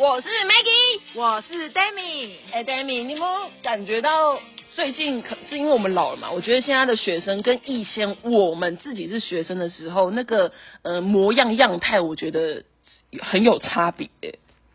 我是 Maggie，我是 Demi。哎，Demi，你有没有感觉到最近可是因为我们老了嘛？我觉得现在的学生跟以前我们自己是学生的时候，那个呃模样样态，我觉得很有差别。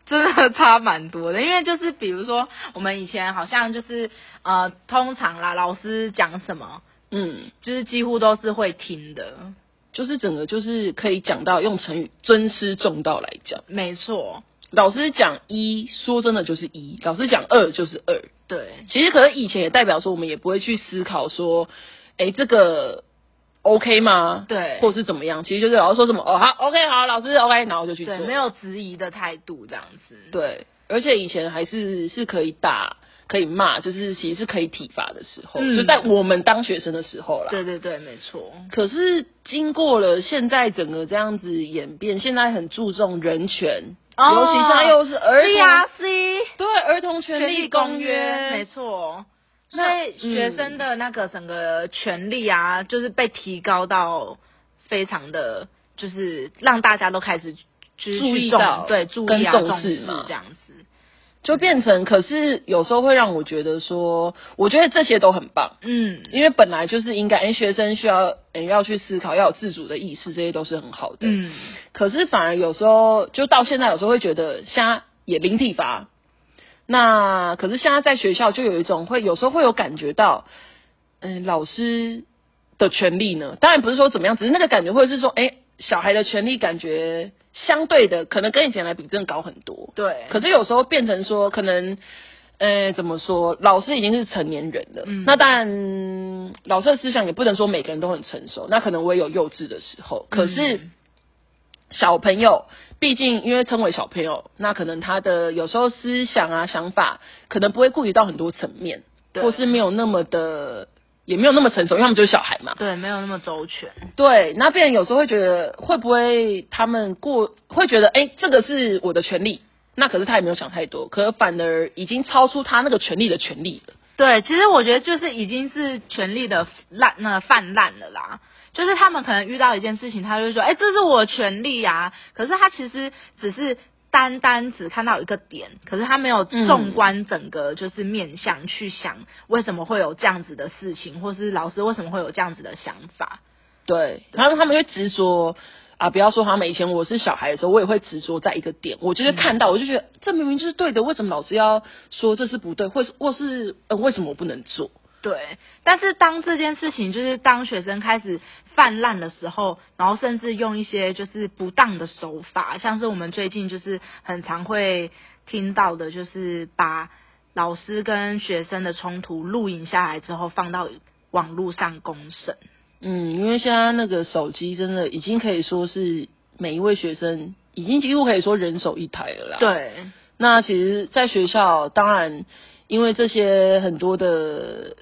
真的差蛮多的，因为就是比如说，我们以前好像就是呃，通常啦，老师讲什么，嗯，就是几乎都是会听的。就是整个就是可以讲到用成语尊师重道来讲，没错。老师讲一，说真的就是一；老师讲二，就是二。对，其实可能以前也代表说，我们也不会去思考说，哎，这个 OK 吗？对，或是怎么样？其实就是老师说什么，哦，好，OK，好，老师 OK，然后就去做，没有质疑的态度这样子。对，而且以前还是是可以打。可以骂，就是其实是可以体罚的时候，就在我们当学生的时候啦。对对对，没错。可是经过了现在整个这样子演变，现在很注重人权，尤其现在又是儿童，C 对儿童权利公约，没错。所以学生的那个整个权利啊，就是被提高到非常的，就是让大家都开始注意到，对，注意重视这样子。就变成，可是有时候会让我觉得说，我觉得这些都很棒，嗯，因为本来就是应该，哎，学生需要，哎，要去思考，要有自主的意识，这些都是很好的，嗯。可是反而有时候，就到现在有时候会觉得，现在也零体罚，那可是现在在学校就有一种会，有时候会有感觉到，嗯，老师的权利呢，当然不是说怎么样，只是那个感觉，或者是说，哎，小孩的权利感觉。相对的，可能跟以前来比，真的高很多。对。可是有时候变成说，可能，呃，怎么说？老师已经是成年人了。嗯。那当然，老师的思想也不能说每个人都很成熟。那可能我也有幼稚的时候。可是，小朋友，毕竟因为称为小朋友，那可能他的有时候思想啊、想法，可能不会顾及到很多层面，或是没有那么的。也没有那么成熟，因为他们就是小孩嘛。对，没有那么周全。对，那别人有时候会觉得，会不会他们过会觉得，哎，这个是我的权利，那可是他也没有想太多，可反而已经超出他那个权利的权利了。对，其实我觉得就是已经是权利的滥那泛滥了啦。就是他们可能遇到一件事情，他就说，哎，这是我的权利呀。可是他其实只是。单单只看到一个点，可是他没有纵观整个就是面向去想为什么会有这样子的事情，或是老师为什么会有这样子的想法。对，然后他们就执着啊，不要说他们以前我是小孩的时候，我也会执着在一个点，我就是看到我就觉得这明明就是对的，为什么老师要说这是不对，或是或是呃为什么我不能做？对，但是当这件事情就是当学生开始泛滥的时候，然后甚至用一些就是不当的手法，像是我们最近就是很常会听到的，就是把老师跟学生的冲突录影下来之后放到网络上公审。嗯，因为现在那个手机真的已经可以说是每一位学生已经几乎可以说人手一台了啦。对，那其实，在学校当然因为这些很多的。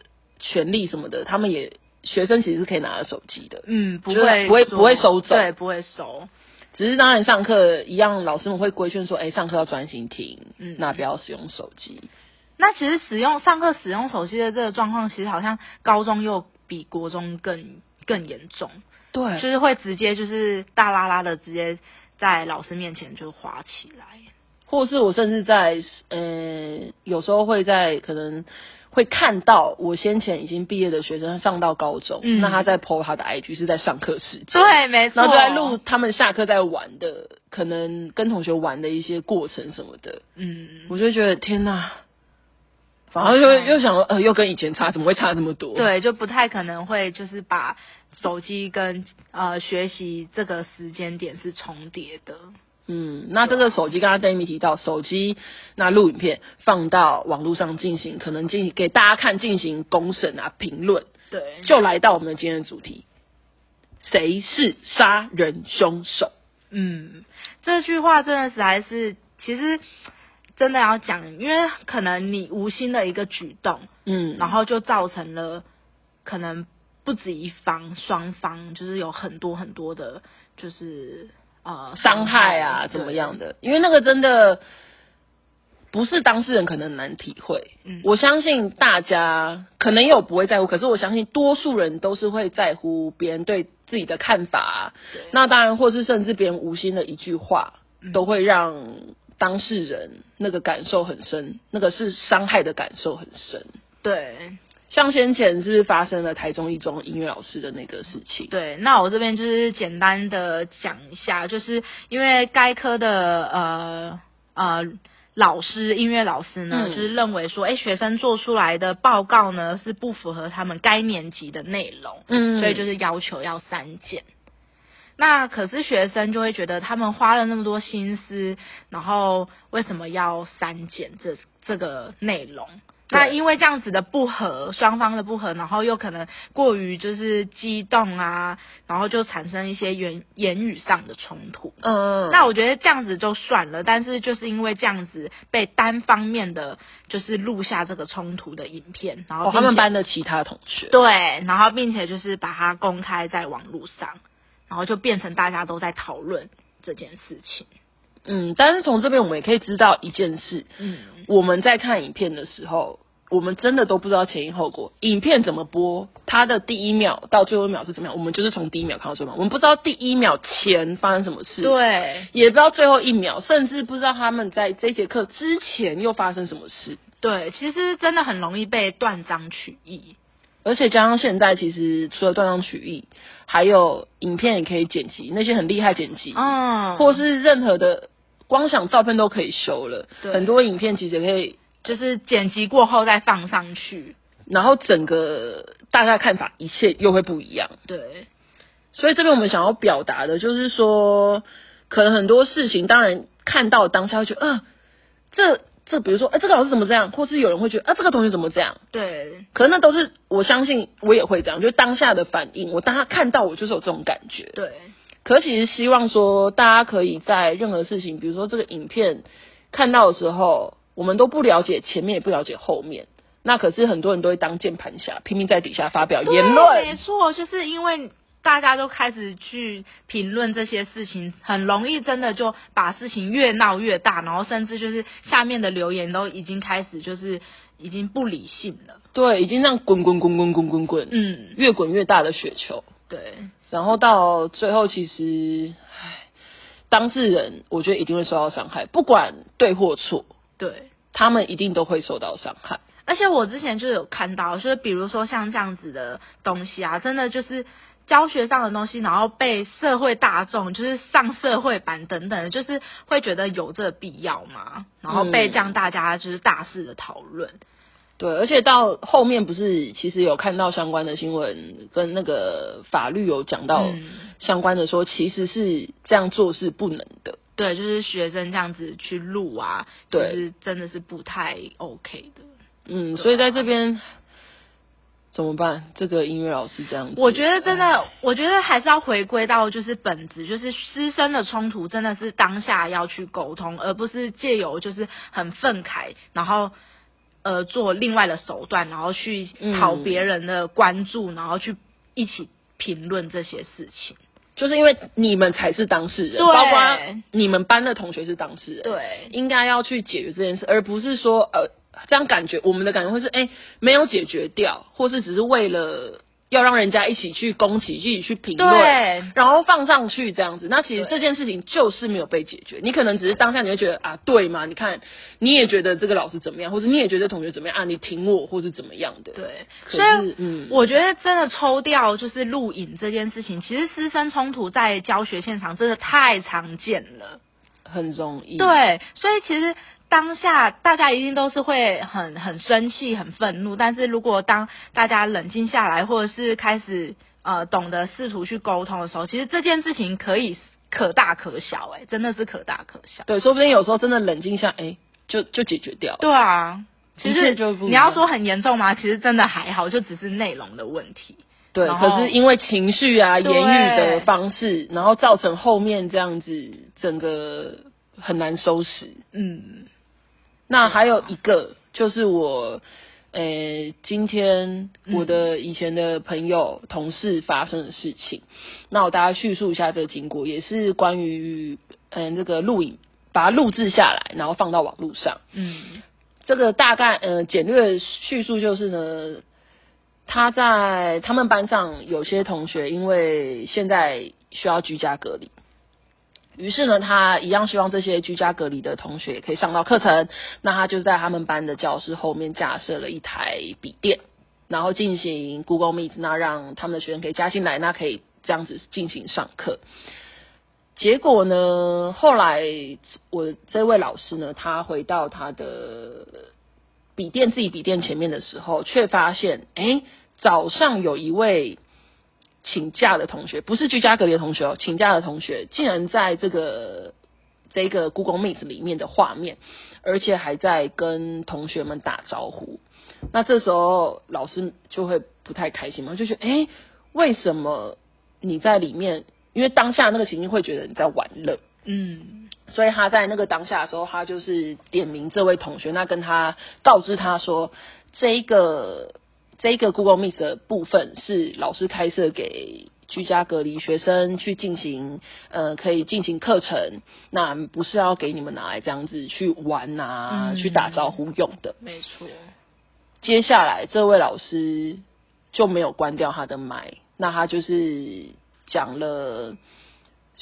权利什么的，他们也学生其实是可以拿着手机的，嗯，不会不会不会收走，对，不会收。只是当然上课一样，老师们会规劝说，哎，上课要专心听，嗯，那不要使用手机。那其实使用上课使用手机的这个状况，其实好像高中又比国中更更严重，对，就是会直接就是大拉拉的直接在老师面前就滑起来，或是我甚至在呃有时候会在可能。会看到我先前已经毕业的学生上到高中，那他在 po 他的 IG 是在上课时间，对，没错，然后就在录他们下课在玩的，可能跟同学玩的一些过程什么的，嗯，我就觉得天哪，反而又又想说呃，又跟以前差，怎么会差这么多？对，就不太可能会就是把手机跟呃学习这个时间点是重叠的。嗯，那这个手机刚刚 Demi 提到，手机那录影片放到网络上进行，可能进给大家看进行公审啊评论，对，就来到我们的今天的主题，谁是杀人凶手？嗯，这句话真的是还是其实真的要讲，因为可能你无心的一个举动，嗯，然后就造成了可能不止一方，双方就是有很多很多的，就是。呃，伤害啊，怎么样的？因为那个真的不是当事人可能难体会。嗯，我相信大家可能有不会在乎，可是我相信多数人都是会在乎别人对自己的看法。对，那当然，或是甚至别人无心的一句话，都会让当事人那个感受很深，那个是伤害的感受很深。对，像先前是发生了台中一中音乐老师的那个事情。对，那我这边就是简单的讲一下，就是因为该科的呃呃。老师，音乐老师呢，就是认为说，哎，学生做出来的报告呢是不符合他们该年级的内容，嗯，所以就是要求要删减。那可是学生就会觉得，他们花了那么多心思，然后为什么要删减这这个内容？那因为这样子的不和，双方的不和，然后又可能过于就是激动啊，然后就产生一些言言语上的冲突。嗯，那我觉得这样子就算了，但是就是因为这样子被单方面的就是录下这个冲突的影片，然后他们班的其他同学对，然后并且就是把它公开在网络上，然后就变成大家都在讨论这件事情。嗯，但是从这边我们也可以知道一件事，嗯，我们在看影片的时候，我们真的都不知道前因后果，影片怎么播，它的第一秒到最后一秒是怎么样，我们就是从第一秒看到最后，我们不知道第一秒前发生什么事，对，也不知道最后一秒，甚至不知道他们在这节课之前又发生什么事，对，其实真的很容易被断章取义，而且加上现在其实除了断章取义，还有影片也可以剪辑，那些很厉害剪辑，嗯，或是任何的。光想照片都可以修了，很多影片其实可以就是剪辑过后再放上去，然后整个大家看法一切又会不一样。对，所以这边我们想要表达的就是说，可能很多事情，当然看到当下会觉得，嗯，这这，比如说，哎，这个老师怎么这样，或是有人会觉得，啊，这个同学怎么这样？对，可能那都是我相信我也会这样，就当下的反应，我当他看到我就是有这种感觉。对。可其实希望说，大家可以在任何事情，比如说这个影片看到的时候，我们都不了解前面，也不了解后面。那可是很多人都会当键盘侠，拼命在底下发表言论。没错，就是因为大家都开始去评论这些事情，很容易真的就把事情越闹越大，然后甚至就是下面的留言都已经开始就是已经不理性了。对，已经让滚滚滚滚滚滚滚，嗯，越滚越大的雪球。对，然后到最后，其实，唉，当事人我觉得一定会受到伤害，不管对或错，对，他们一定都会受到伤害。而且我之前就有看到，就是比如说像这样子的东西啊，真的就是教学上的东西，然后被社会大众就是上社会版等等，就是会觉得有这必要吗？然后被这样大家就是大肆的讨论。对，而且到后面不是，其实有看到相关的新闻，跟那个法律有讲到相关的，说其实是这样做是不能的。对，就是学生这样子去录啊，对，真的是不太 OK 的。嗯，所以在这边怎么办？这个音乐老师这样子，我觉得真的，我觉得还是要回归到就是本质，就是师生的冲突真的是当下要去沟通，而不是借由就是很愤慨，然后。呃，做另外的手段，然后去讨别人的关注，然后去一起评论这些事情，就是因为你们才是当事人，包括你们班的同学是当事人，对，应该要去解决这件事，而不是说呃，这样感觉我们的感觉会是哎，没有解决掉，或是只是为了。要让人家一起去攻击，一起去评论，然后放上去这样子。那其实这件事情就是没有被解决。你可能只是当下你会觉得啊，对吗？你看你也觉得这个老师怎么样，或者你也觉得同学怎么样啊？你挺我，或是怎么样的？对。所以，嗯，我觉得真的抽掉就是录影这件事情，其实师生冲突在教学现场真的太常见了，很容易。对，所以其实。当下大家一定都是会很很生气、很愤怒，但是如果当大家冷静下来，或者是开始呃懂得试图去沟通的时候，其实这件事情可以可大可小，哎，真的是可大可小。对，说不定有时候真的冷静下，哎，就就解决掉。对啊，其实你要说很严重吗？其实真的还好，就只是内容的问题。对，可是因为情绪啊、言语的方式，然后造成后面这样子整个很难收拾。嗯。那还有一个就是我，诶，今天我的以前的朋友同事发生的事情，那我大家叙述一下这个经过，也是关于嗯这个录影，把它录制下来，然后放到网络上。嗯，这个大概呃简略叙述就是呢，他在他们班上有些同学因为现在需要居家隔离。于是呢，他一样希望这些居家隔离的同学也可以上到课程。那他就在他们班的教室后面架设了一台笔电，然后进行 Google Meet，那让他们的学生可以加进来，那可以这样子进行上课。结果呢，后来我这位老师呢，他回到他的笔电自己笔电前面的时候，却发现，哎，早上有一位。请假的同学不是居家隔离的同学哦，请假的同学竟然在这个这个 Google Meet 里面的画面，而且还在跟同学们打招呼。那这时候老师就会不太开心嘛，就觉得哎，为什么你在里面？因为当下那个情境会觉得你在玩乐，嗯，所以他在那个当下的时候，他就是点名这位同学，那跟他告知他说这个。这个 Google Meet 的部分是老师开设给居家隔离学生去进行，呃，可以进行课程，那不是要给你们拿来这样子去玩啊，去打招呼用的。没错。接下来这位老师就没有关掉他的麦，那他就是讲了，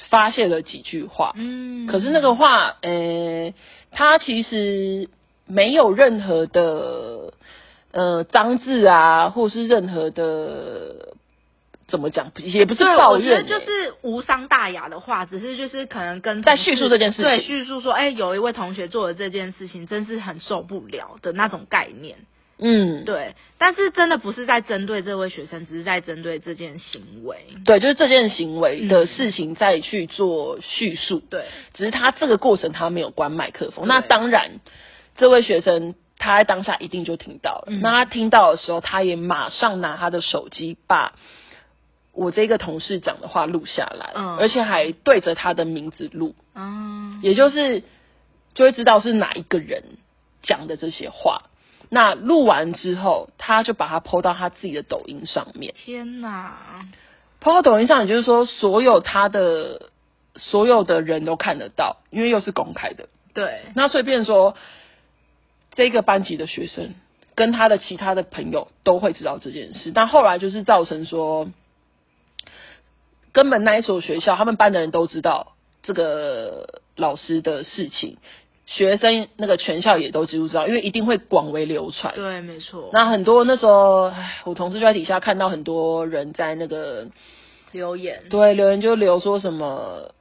发泄了几句话。嗯。可是那个话，呃，他其实没有任何的。呃，脏字啊，或是任何的怎么讲，也不是抱怨，就是无伤大雅的话，只是就是可能跟在叙述这件事情，对，叙述说，哎，有一位同学做了这件事情，真是很受不了的那种概念。嗯，对，但是真的不是在针对这位学生，只是在针对这件行为。对，就是这件行为的事情再去做叙述。对，只是他这个过程他没有关麦克风。那当然，这位学生。他在当下一定就听到了，那他听到的时候，他也马上拿他的手机把我这个同事讲的话录下来，而且还对着他的名字录，也就是就会知道是哪一个人讲的这些话。那录完之后，他就把它抛到他自己的抖音上面。天哪！抛到抖音上，也就是说，所有他的所有的人都看得到，因为又是公开的。对。那所以变说。这个班级的学生跟他的其他的朋友都会知道这件事，但后来就是造成说，根本那一所学校他们班的人都知道这个老师的事情，学生那个全校也都几乎知道，因为一定会广为流传。对，没错。那很多那时候，我同事就在底下看到很多人在那个留言，对，留言就留说什么。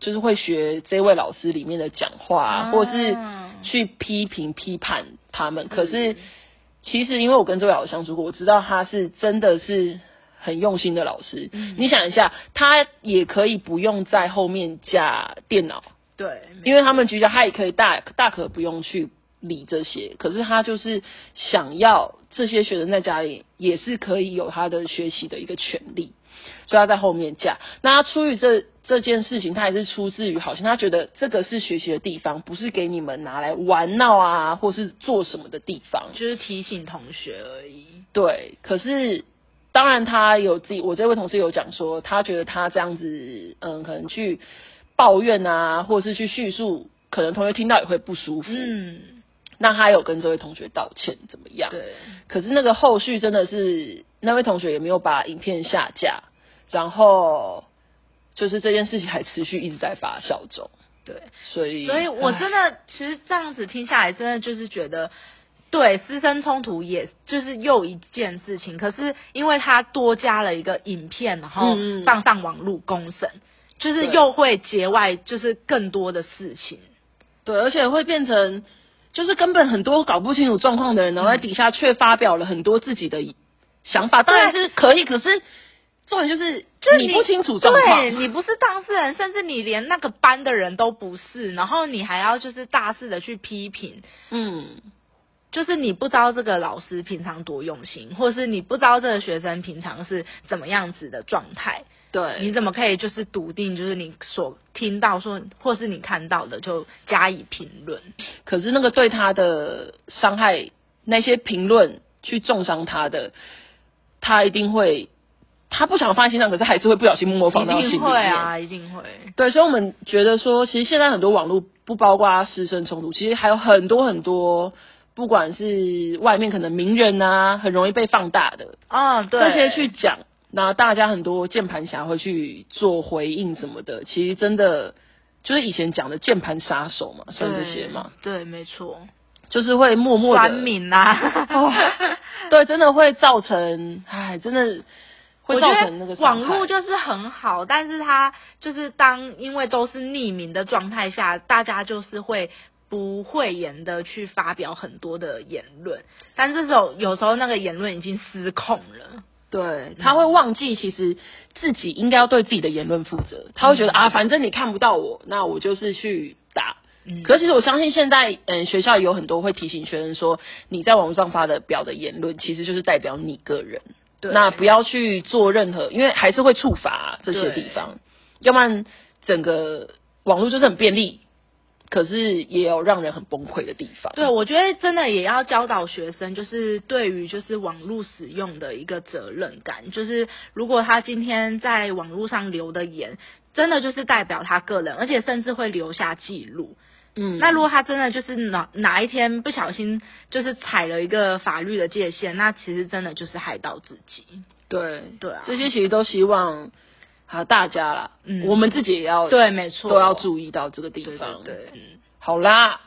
就是会学这位老师里面的讲话，或者是去批评批判他们。可是其实因为我跟这位老师相处过，我知道他是真的是很用心的老师。你想一下，他也可以不用在后面架电脑，对，因为他们居家，他也可以大大可不用去理这些。可是他就是想要这些学生在家里也是可以有他的学习的一个权利。所以他在后面架。那他出于这这件事情，他也是出自于好心，他觉得这个是学习的地方，不是给你们拿来玩闹啊，或是做什么的地方，就是提醒同学而已。对，可是当然他有自己，我这位同事有讲说，他觉得他这样子，嗯，可能去抱怨啊，或者是去叙述，可能同学听到也会不舒服。嗯，那他有跟这位同学道歉，怎么样？对。可是那个后续真的是那位同学也没有把影片下架。然后就是这件事情还持续一直在发酵中，对，所以所以我真的其实这样子听下来，真的就是觉得，对师生冲突也就是又一件事情，可是因为他多加了一个影片，然后放上网络公审，就是又会节外就是更多的事情，对，而且会变成就是根本很多搞不清楚状况的人，然后在底下却发表了很多自己的想法，当然是可以，可是。重点就是，就你不清楚状况，对你不是当事人，甚至你连那个班的人都不是，然后你还要就是大肆的去批评，嗯，就是你不知道这个老师平常多用心，或是你不知道这个学生平常是怎么样子的状态，对，你怎么可以就是笃定，就是你所听到说，或是你看到的就加以评论？可是那个对他的伤害，那些评论去重伤他的，他一定会。他不想放在心上，可是还是会不小心默默放到心里面。会啊，一定会。对，所以我们觉得说，其实现在很多网络不包括师生冲突，其实还有很多很多，不管是外面可能名人啊，很容易被放大的啊，对，这些去讲，那大家很多键盘侠会去做回应什么的，其实真的就是以前讲的键盘杀手嘛，算这些嘛。对，没错。就是会默默的。酸民呐。对，真的会造成，哎，真的会造成那个。网络就是很好，但是它就是当因为都是匿名的状态下，大家就是会不讳言的去发表很多的言论，但这种有时候那个言论已经失控了。对，他会忘记其实自己应该要对自己的言论负责，他会觉得啊，反正你看不到我，那我就是去打。嗯，可是其实我相信现在，嗯，学校有很多会提醒学生说，你在网络上发的表的言论，其实就是代表你个人。对，那不要去做任何，因为还是会触发这些地方，要不然整个网络就是很便利。可是也有让人很崩溃的地方。对，我觉得真的也要教导学生，就是对于就是网络使用的一个责任感。就是如果他今天在网络上留的言，真的就是代表他个人，而且甚至会留下记录。嗯，那如果他真的就是哪哪一天不小心就是踩了一个法律的界限，那其实真的就是害到自己。对对啊，这些其实都希望。啊，大家啦，嗯，我们自己也要对，没错，都要注意到这个地方。对，嗯，好啦，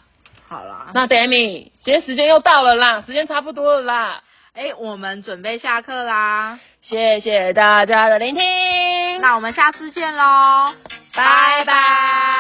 好啦，那 Demi，今天时间又到了啦，时间差不多了啦，哎，我们准备下课啦，谢谢大家的聆听，那我们下次见喽，拜拜。